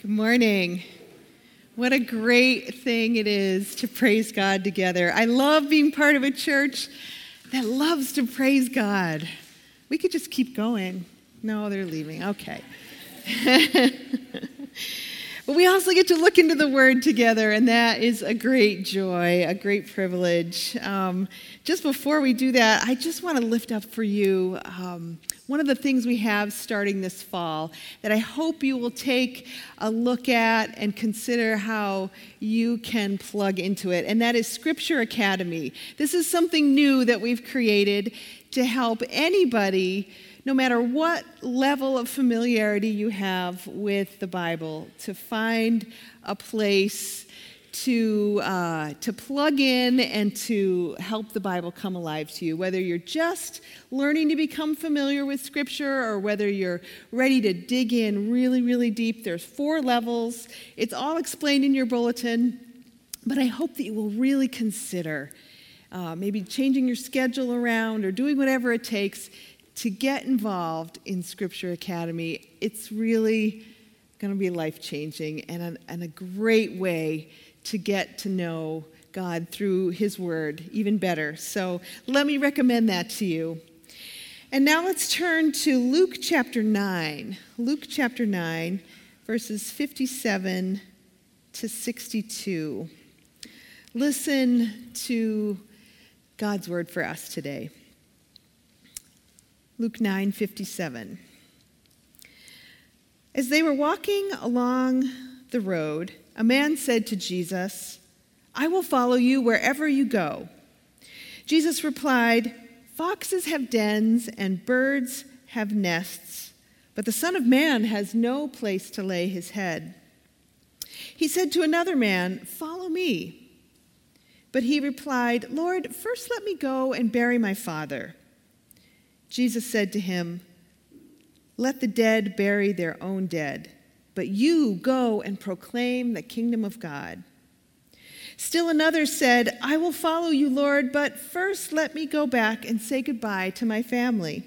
Good morning. What a great thing it is to praise God together. I love being part of a church that loves to praise God. We could just keep going. No, they're leaving. Okay. but we also get to look into the Word together, and that is a great joy, a great privilege. Um, just before we do that, I just want to lift up for you um, one of the things we have starting this fall that I hope you will take a look at and consider how you can plug into it, and that is Scripture Academy. This is something new that we've created to help anybody, no matter what level of familiarity you have with the Bible, to find a place to, uh, to plug in and to help the Bible come alive to you. Whether you're just learning to become familiar with Scripture or whether you're ready to dig in really, really deep, there's four levels. It's all explained in your bulletin, but I hope that you will really consider uh, maybe changing your schedule around or doing whatever it takes to get involved in Scripture Academy. It's really going to be life changing and a, and a great way to get to know God through His Word even better. So let me recommend that to you. And now let's turn to Luke chapter 9. Luke chapter 9, verses 57 to 62. Listen to God's word for us today. Luke 9 57. As they were walking along the road, a man said to Jesus, I will follow you wherever you go. Jesus replied, Foxes have dens and birds have nests, but the Son of Man has no place to lay his head. He said to another man, Follow me. But he replied, Lord, first let me go and bury my father. Jesus said to him, Let the dead bury their own dead but you go and proclaim the kingdom of God. Still another said, I will follow you, Lord, but first let me go back and say goodbye to my family.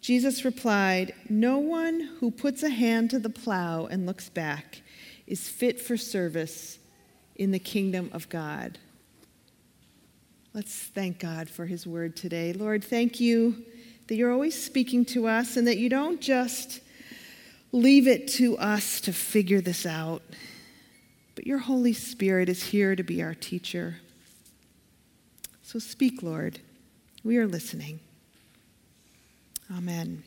Jesus replied, No one who puts a hand to the plow and looks back is fit for service in the kingdom of God. Let's thank God for his word today. Lord, thank you that you're always speaking to us and that you don't just leave it to us to figure this out. But your Holy Spirit is here to be our teacher. So speak, Lord. We are listening. Amen.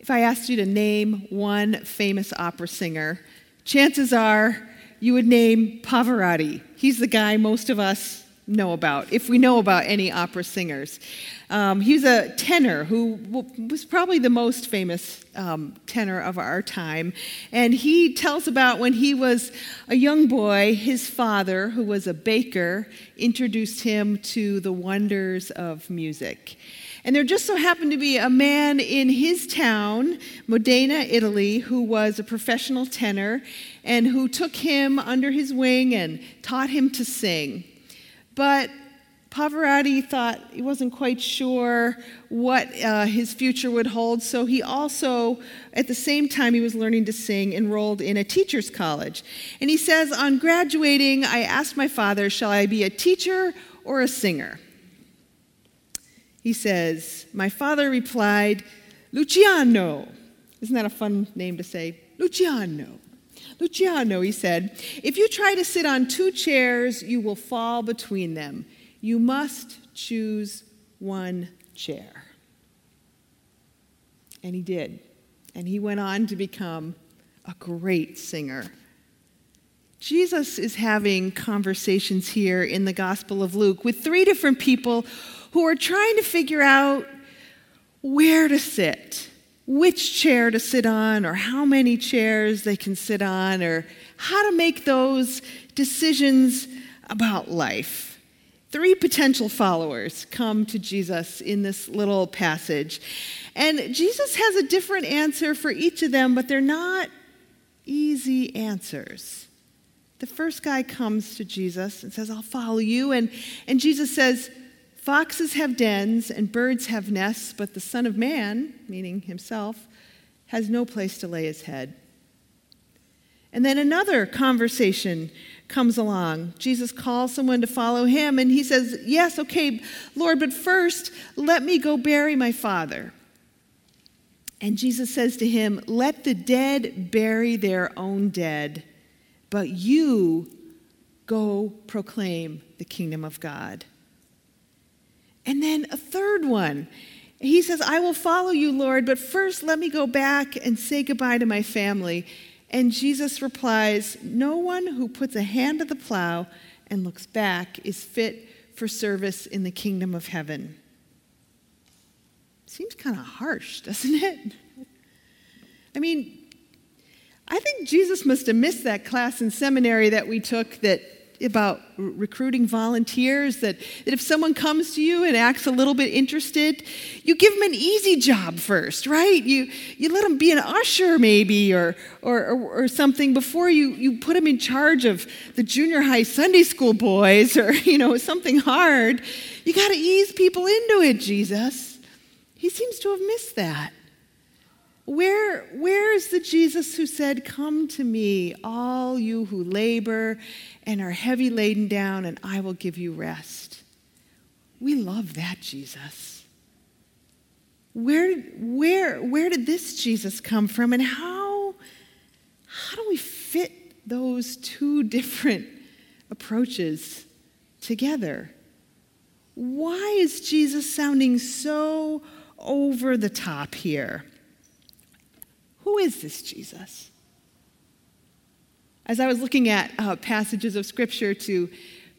If I asked you to name one famous opera singer, chances are you would name Pavarotti. He's the guy most of us know about, if we know about any opera singers. Um, he's a tenor who was probably the most famous um, tenor of our time. And he tells about when he was a young boy, his father, who was a baker, introduced him to the wonders of music. And there just so happened to be a man in his town, Modena, Italy, who was a professional tenor and who took him under his wing and taught him to sing. But Pavarotti thought he wasn't quite sure what uh, his future would hold, so he also, at the same time he was learning to sing, enrolled in a teacher's college. And he says, On graduating, I asked my father, Shall I be a teacher or a singer? He says, My father replied, Luciano. Isn't that a fun name to say? Luciano. Luciano, he said, if you try to sit on two chairs, you will fall between them. You must choose one chair. And he did. And he went on to become a great singer. Jesus is having conversations here in the Gospel of Luke with three different people who are trying to figure out where to sit, which chair to sit on, or how many chairs they can sit on, or how to make those decisions about life. Three potential followers come to Jesus in this little passage. And Jesus has a different answer for each of them, but they're not easy answers. The first guy comes to Jesus and says, I'll follow you. And, and Jesus says, Foxes have dens and birds have nests, but the Son of Man, meaning himself, has no place to lay his head. And then another conversation comes along. Jesus calls someone to follow him, and he says, Yes, okay, Lord, but first let me go bury my father. And Jesus says to him, Let the dead bury their own dead, but you go proclaim the kingdom of God. And then a third one. He says, I will follow you, Lord, but first let me go back and say goodbye to my family. And Jesus replies, No one who puts a hand to the plow and looks back is fit for service in the kingdom of heaven. Seems kind of harsh, doesn't it? I mean, I think Jesus must have missed that class in seminary that we took that about recruiting volunteers that, that if someone comes to you and acts a little bit interested, you give them an easy job first, right? You, you let them be an usher maybe or, or, or, or something before you, you put them in charge of the junior high Sunday school boys or, you know, something hard. You got to ease people into it, Jesus. He seems to have missed that. Where, where is the Jesus who said, Come to me, all you who labor and are heavy laden down, and I will give you rest? We love that Jesus. Where, where, where did this Jesus come from, and how, how do we fit those two different approaches together? Why is Jesus sounding so over the top here? Who is this Jesus? As I was looking at uh, passages of scripture to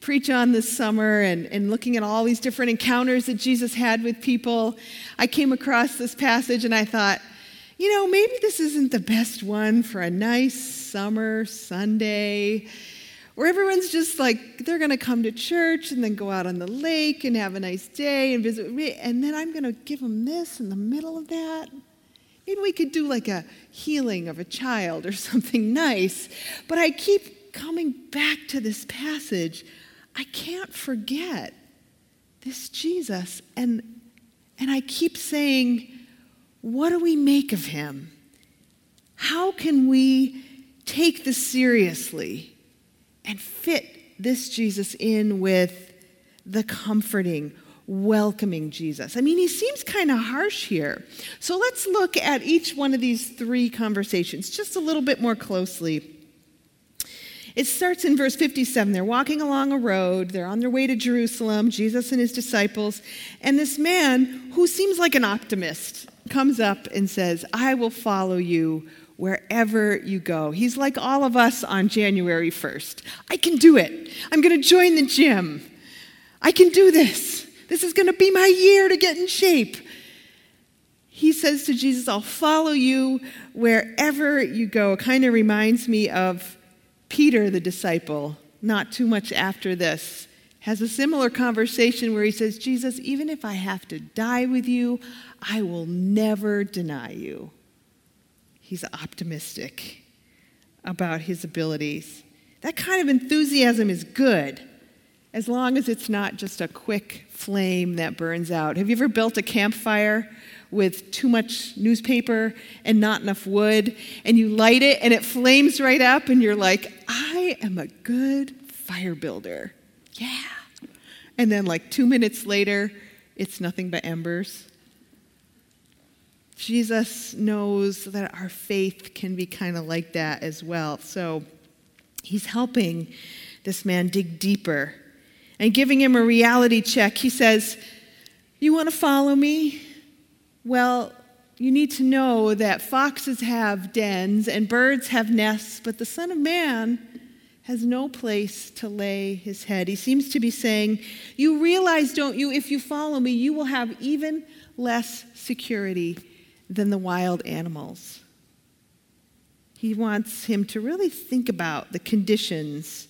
preach on this summer and, and looking at all these different encounters that Jesus had with people, I came across this passage and I thought, you know, maybe this isn't the best one for a nice summer Sunday where everyone's just like, they're going to come to church and then go out on the lake and have a nice day and visit me. And then I'm going to give them this in the middle of that. Maybe we could do like a healing of a child or something nice. But I keep coming back to this passage. I can't forget this Jesus. And, and I keep saying, what do we make of him? How can we take this seriously and fit this Jesus in with the comforting, welcoming Jesus. I mean, he seems kind of harsh here. So let's look at each one of these three conversations just a little bit more closely. It starts in verse 57. They're walking along a road. They're on their way to Jerusalem, Jesus and his disciples. And this man, who seems like an optimist, comes up and says, I will follow you wherever you go. He's like all of us on January 1st. I can do it. I'm going to join the gym. I can do this. This is going to be my year to get in shape. He says to Jesus, I'll follow you wherever you go. Kind of reminds me of Peter, the disciple, not too much after this. Has a similar conversation where he says, Jesus, even if I have to die with you, I will never deny you. He's optimistic about his abilities. That kind of enthusiasm is good as long as it's not just a quick flame that burns out. Have you ever built a campfire with too much newspaper and not enough wood, and you light it and it flames right up, and you're like, I am a good fire builder. Yeah. And then, like two minutes later, it's nothing but embers. Jesus knows that our faith can be kind of like that as well. So he's helping this man dig deeper and giving him a reality check. He says, You want to follow me? Well, you need to know that foxes have dens and birds have nests, but the Son of Man has no place to lay his head. He seems to be saying, You realize, don't you, if you follow me, you will have even less security than the wild animals. He wants him to really think about the conditions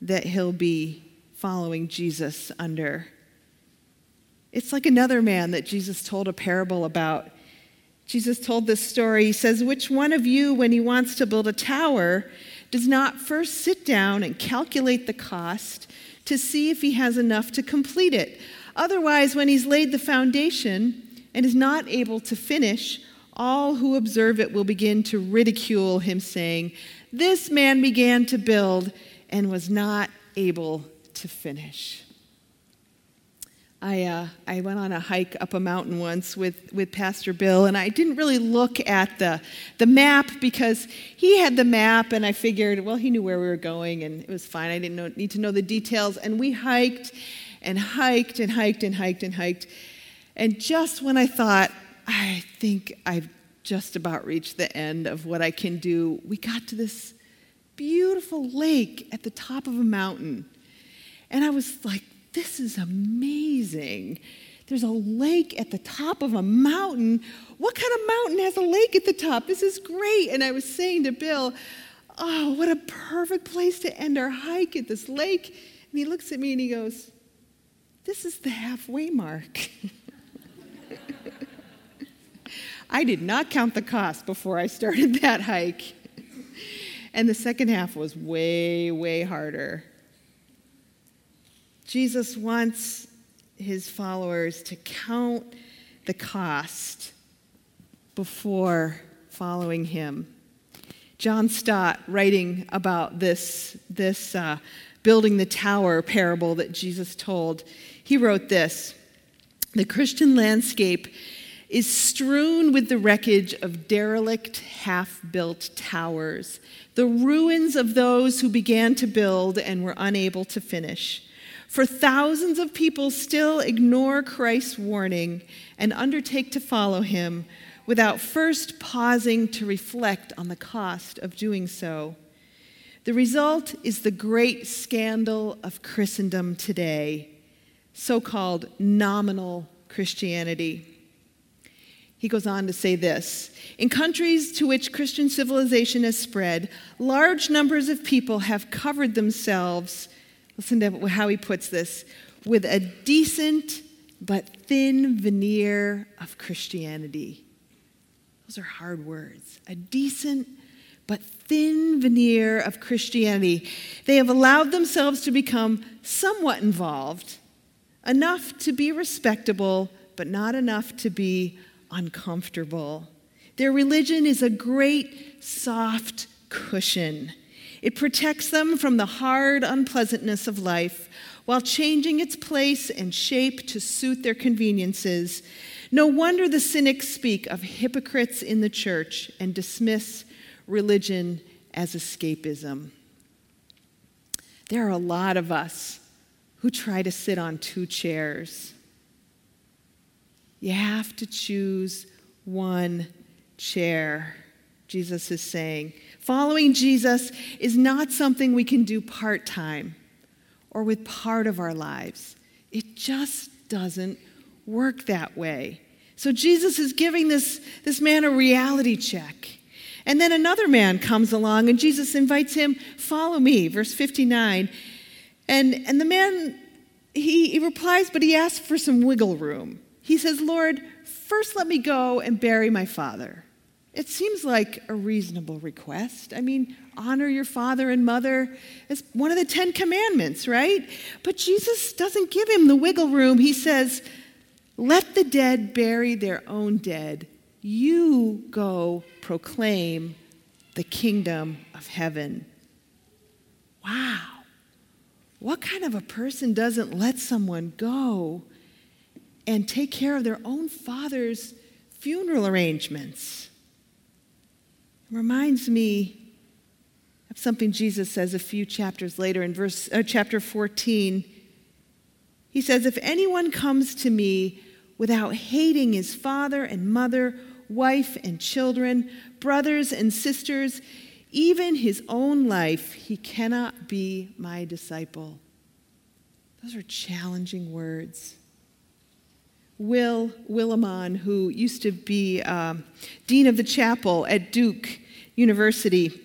that he'll be following Jesus under. It's like another man that Jesus told a parable about. Jesus told this story. He says, Which one of you, when he wants to build a tower, does not first sit down and calculate the cost to see if he has enough to complete it? Otherwise, when he's laid the foundation and is not able to finish, all who observe it will begin to ridicule him, saying, This man began to build and was not able to finish. I, uh, I went on a hike up a mountain once with, with Pastor Bill, and I didn't really look at the, the map because he had the map, and I figured, well, he knew where we were going, and it was fine. I didn't know, need to know the details. And we hiked and hiked and hiked and hiked and hiked. And just when I thought, I think I've just about reached the end of what I can do, we got to this beautiful lake at the top of a mountain. And I was like, this is amazing. There's a lake at the top of a mountain. What kind of mountain has a lake at the top? This is great. And I was saying to Bill, oh, what a perfect place to end our hike at this lake. And he looks at me and he goes, this is the halfway mark. I did not count the cost before I started that hike. And the second half was way, way harder. Jesus wants his followers to count the cost before following him. John Stott, writing about this, this uh, building the tower parable that Jesus told, he wrote this The Christian landscape is strewn with the wreckage of derelict, half built towers, the ruins of those who began to build and were unable to finish. For thousands of people still ignore Christ's warning and undertake to follow him without first pausing to reflect on the cost of doing so. The result is the great scandal of Christendom today, so called nominal Christianity. He goes on to say this In countries to which Christian civilization has spread, large numbers of people have covered themselves Listen to how he puts this with a decent but thin veneer of Christianity. Those are hard words. A decent but thin veneer of Christianity. They have allowed themselves to become somewhat involved, enough to be respectable, but not enough to be uncomfortable. Their religion is a great soft cushion it protects them from the hard unpleasantness of life while changing its place and shape to suit their conveniences. No wonder the cynics speak of hypocrites in the church and dismiss religion as escapism. There are a lot of us who try to sit on two chairs. You have to choose one chair, Jesus is saying. Following Jesus is not something we can do part time or with part of our lives. It just doesn't work that way. So Jesus is giving this, this man a reality check. And then another man comes along and Jesus invites him, Follow me, verse 59. And, and the man, he, he replies, but he asks for some wiggle room. He says, Lord, first let me go and bury my father. It seems like a reasonable request. I mean, honor your father and mother is one of the Ten Commandments, right? But Jesus doesn't give him the wiggle room. He says, Let the dead bury their own dead. You go proclaim the kingdom of heaven. Wow. What kind of a person doesn't let someone go and take care of their own father's funeral arrangements? Reminds me of something Jesus says a few chapters later in verse uh, chapter 14. He says, "If anyone comes to me without hating his father and mother, wife and children, brothers and sisters, even his own life, he cannot be my disciple." Those are challenging words. Will Willimon, who used to be um, dean of the chapel at Duke, University.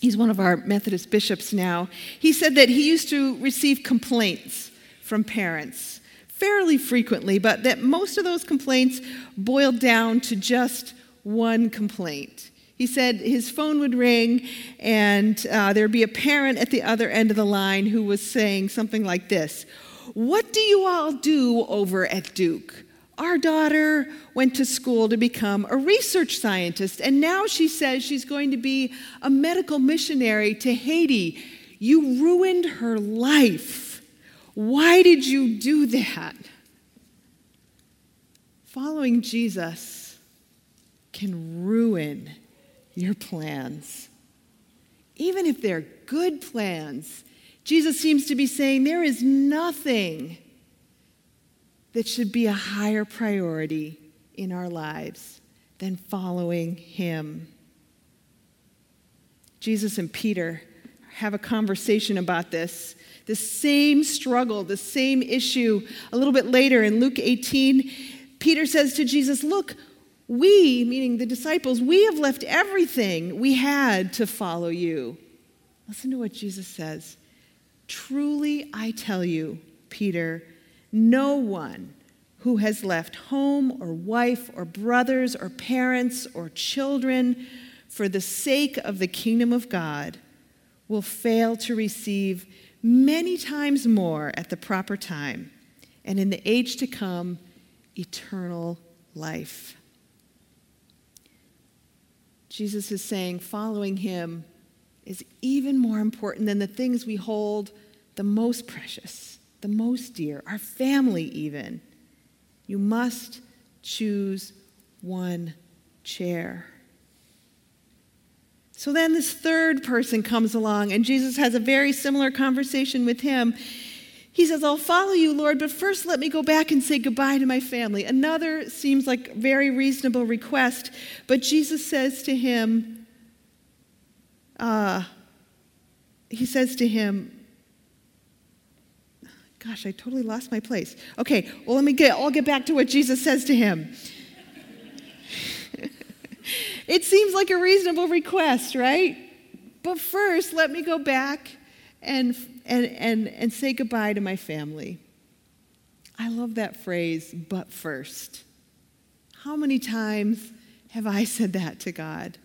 He's one of our Methodist bishops now. He said that he used to receive complaints from parents fairly frequently, but that most of those complaints boiled down to just one complaint. He said his phone would ring, and uh, there'd be a parent at the other end of the line who was saying something like this What do you all do over at Duke? Our daughter went to school to become a research scientist, and now she says she's going to be a medical missionary to Haiti. You ruined her life. Why did you do that? Following Jesus can ruin your plans. Even if they're good plans, Jesus seems to be saying there is nothing that should be a higher priority in our lives than following him. Jesus and Peter have a conversation about this. The same struggle, the same issue. A little bit later in Luke 18, Peter says to Jesus, Look, we, meaning the disciples, we have left everything we had to follow you. Listen to what Jesus says. Truly, I tell you, Peter, no one who has left home or wife or brothers or parents or children for the sake of the kingdom of God will fail to receive many times more at the proper time, and in the age to come, eternal life. Jesus is saying following him is even more important than the things we hold the most precious the most dear, our family, even. You must choose one chair. So then this third person comes along, and Jesus has a very similar conversation with him. He says, I'll follow you, Lord, but first let me go back and say goodbye to my family. Another seems like very reasonable request, but Jesus says to him, uh, he says to him, Gosh, I totally lost my place. Okay, well, let me get, I'll get back to what Jesus says to him. it seems like a reasonable request, right? But first, let me go back and, and, and, and say goodbye to my family. I love that phrase, but first. How many times have I said that to God?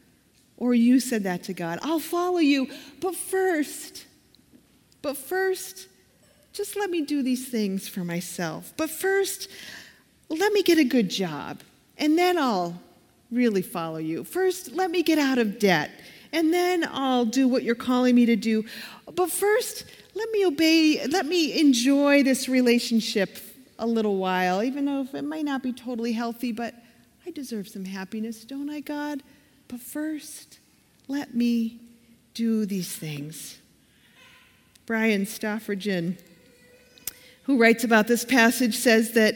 Or you said that to God? I'll follow you, but first, but first, just let me do these things for myself. But first, let me get a good job, and then I'll really follow you. First, let me get out of debt, and then I'll do what you're calling me to do. But first, let me obey, let me enjoy this relationship a little while, even though it might not be totally healthy, but I deserve some happiness, don't I, God? But first, let me do these things. Brian Stoffregen who writes about this passage, says that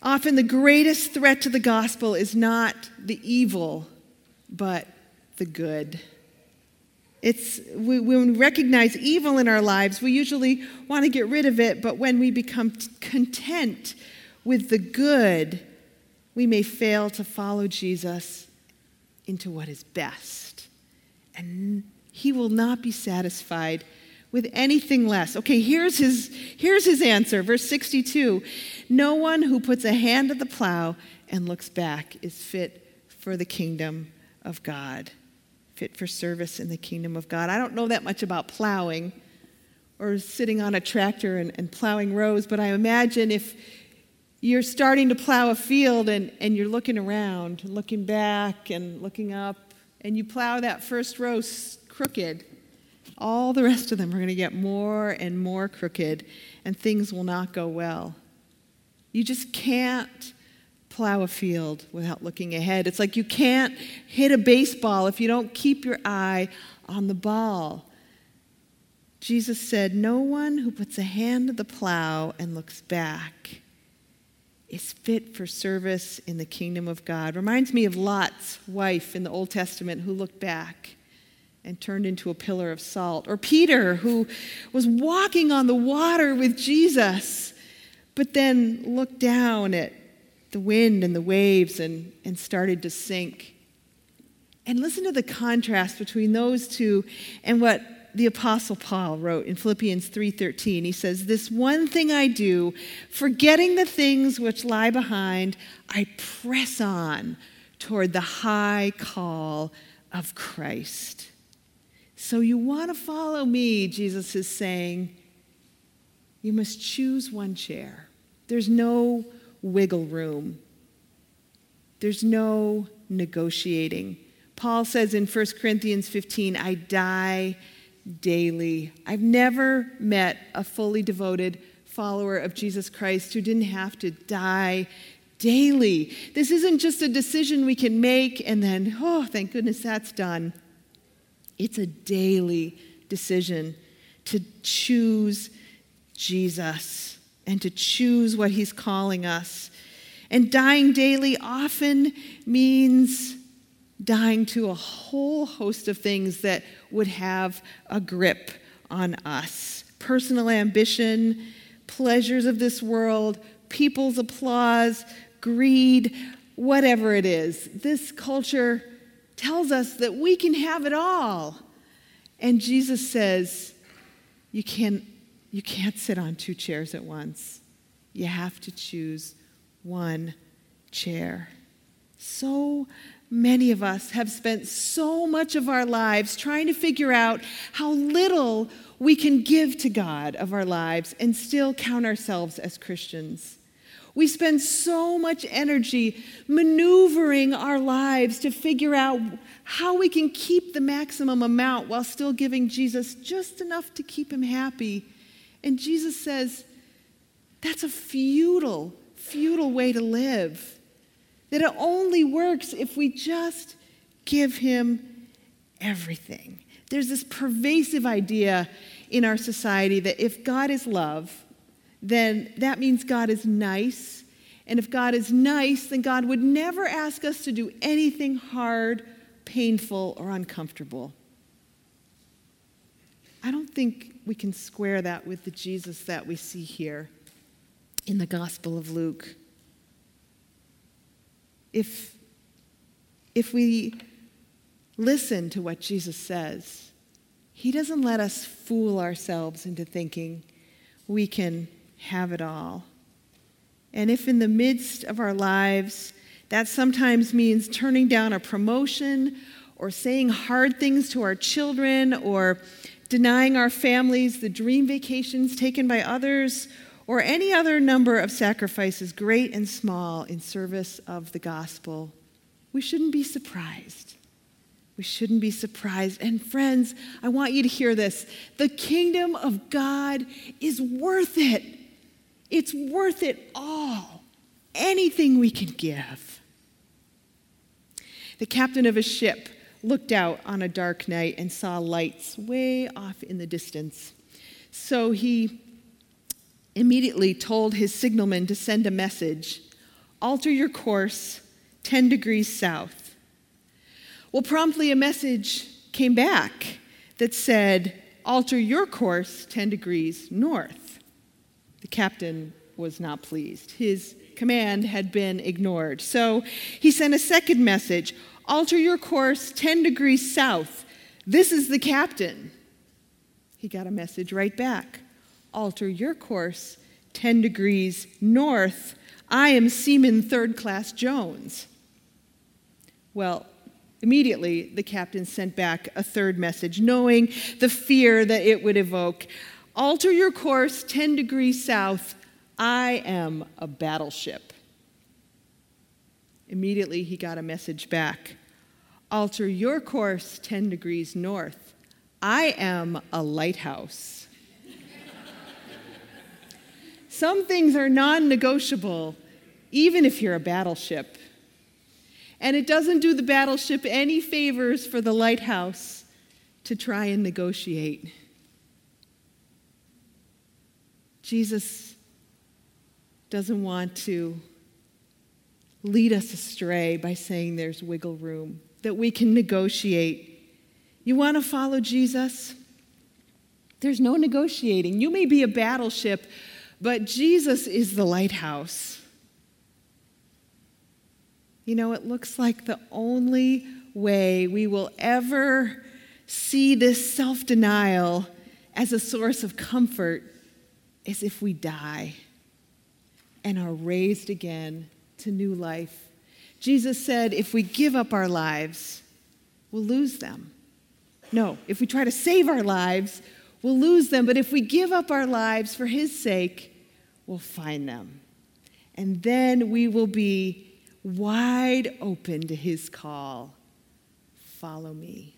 often the greatest threat to the gospel is not the evil, but the good. It's we, when we recognize evil in our lives, we usually want to get rid of it, but when we become content with the good, we may fail to follow Jesus into what is best. And he will not be satisfied with anything less. Okay, here's his, here's his answer. Verse 62 No one who puts a hand to the plow and looks back is fit for the kingdom of God, fit for service in the kingdom of God. I don't know that much about plowing or sitting on a tractor and, and plowing rows, but I imagine if you're starting to plow a field and, and you're looking around, looking back and looking up, and you plow that first row crooked all the rest of them are going to get more and more crooked, and things will not go well. You just can't plow a field without looking ahead. It's like you can't hit a baseball if you don't keep your eye on the ball. Jesus said, No one who puts a hand to the plow and looks back is fit for service in the kingdom of God. Reminds me of Lot's wife in the Old Testament who looked back and turned into a pillar of salt. Or Peter, who was walking on the water with Jesus, but then looked down at the wind and the waves and, and started to sink. And listen to the contrast between those two and what the apostle Paul wrote in Philippians 3:13. He says, "This one thing I do, forgetting the things which lie behind, I press on toward the high call of Christ." So you want to follow me, Jesus is saying, you must choose one chair. There's no wiggle room. There's no negotiating. Paul says in 1 Corinthians 15, I die daily. I've never met a fully devoted follower of Jesus Christ who didn't have to die daily. This isn't just a decision we can make and then, oh, thank goodness that's done. It's a daily decision to choose Jesus and to choose what he's calling us. And dying daily often means dying to a whole host of things that would have a grip on us personal ambition, pleasures of this world, people's applause, greed, whatever it is. This culture tells us that we can have it all. And Jesus says, you can't, you can't sit on two chairs at once. You have to choose one chair. So many of us have spent so much of our lives trying to figure out how little we can give to God of our lives and still count ourselves as Christians. We spend so much energy maneuvering our lives to figure out how we can keep the maximum amount while still giving Jesus just enough to keep him happy. And Jesus says, that's a futile, futile way to live. That it only works if we just give him everything. There's this pervasive idea in our society that if God is love, then that means God is nice. And if God is nice, then God would never ask us to do anything hard, painful, or uncomfortable. I don't think we can square that with the Jesus that we see here in the Gospel of Luke. If, if we listen to what Jesus says, he doesn't let us fool ourselves into thinking we can have it all. And if in the midst of our lives, that sometimes means turning down a promotion or saying hard things to our children or denying our families the dream vacations taken by others or any other number of sacrifices, great and small, in service of the gospel, we shouldn't be surprised. We shouldn't be surprised. And friends, I want you to hear this. The kingdom of God is worth it. It's worth it all. Anything we can give. The captain of a ship looked out on a dark night and saw lights way off in the distance. So he immediately told his signalman to send a message alter your course 10 degrees south. Well, promptly a message came back that said, alter your course 10 degrees north. The captain was not pleased. His command had been ignored. So he sent a second message alter your course 10 degrees south. This is the captain. He got a message right back alter your course 10 degrees north. I am Seaman Third Class Jones. Well, immediately the captain sent back a third message, knowing the fear that it would evoke. Alter your course 10 degrees south. I am a battleship. Immediately, he got a message back Alter your course 10 degrees north. I am a lighthouse. Some things are non negotiable, even if you're a battleship. And it doesn't do the battleship any favors for the lighthouse to try and negotiate. Jesus doesn't want to lead us astray by saying there's wiggle room, that we can negotiate. You want to follow Jesus? There's no negotiating. You may be a battleship, but Jesus is the lighthouse. You know, it looks like the only way we will ever see this self denial as a source of comfort is if we die and are raised again to new life. Jesus said, if we give up our lives, we'll lose them. No, if we try to save our lives, we'll lose them. But if we give up our lives for His sake, we'll find them. And then we will be wide open to his call follow me.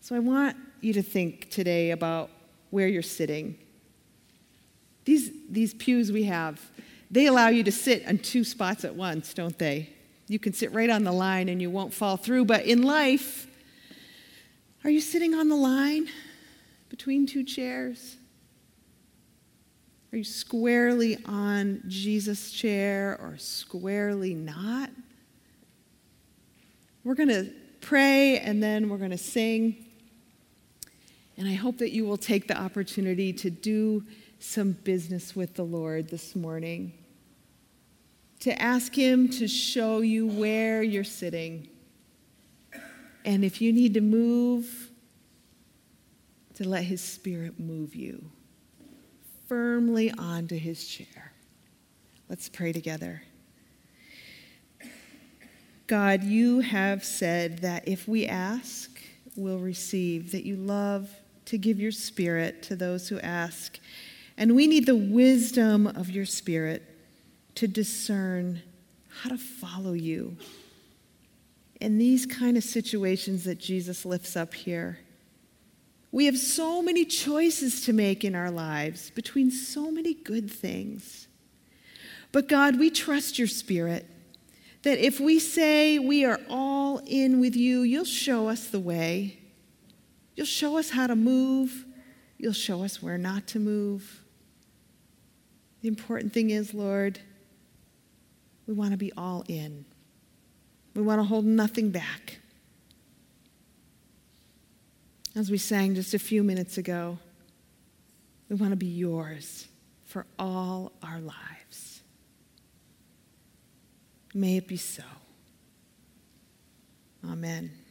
So I want you to think today about where you're sitting. These, these pews we have, they allow you to sit on two spots at once, don't they? You can sit right on the line and you won't fall through. But in life, are you sitting on the line between two chairs? Are you squarely on Jesus' chair or squarely not? We're going to pray and then we're going to sing. And I hope that you will take the opportunity to do some business with the Lord this morning, to ask Him to show you where you're sitting. And if you need to move, to let His Spirit move you firmly onto His chair. Let's pray together. God, you have said that if we ask, we'll receive, that you love to give your Spirit to those who ask. And we need the wisdom of your Spirit to discern how to follow you in these kind of situations that Jesus lifts up here. We have so many choices to make in our lives between so many good things. But God, we trust your Spirit that if we say we are all in with you, you'll show us the way. You'll show us how to move. You'll show us where not to move. The important thing is, Lord, we want to be all in. We want to hold nothing back. As we sang just a few minutes ago, we want to be yours for all our lives. May it be so. Amen.